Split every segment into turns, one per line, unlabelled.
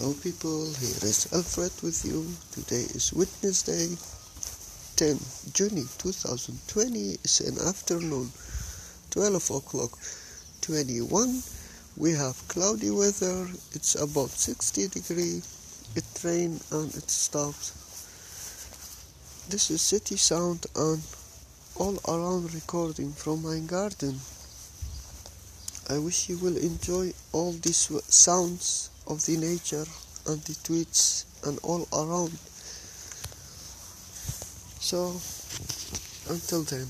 Hello people, here is Alfred with you. Today is Wednesday, 10 June 2020. It's an afternoon, 12 o'clock 21. We have cloudy weather. It's about 60 degree. It rain and it stops. This is City Sound and all around recording from my garden. I wish you will enjoy all these sounds of the nature and the tweets and all around. So, until then.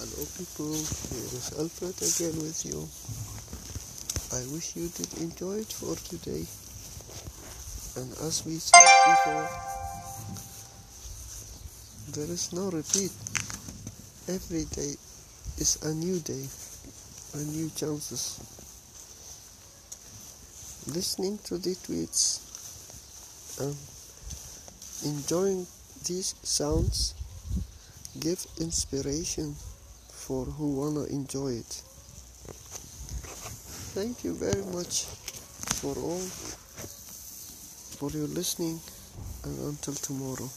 Hello people, here is Alfred again with you. I wish you did enjoy it for today. And as we said before, there is no repeat. Every day is a new day, a new chances. Listening to the tweets and enjoying these sounds give inspiration for who wanna enjoy it. Thank you very much for all for your listening and until tomorrow.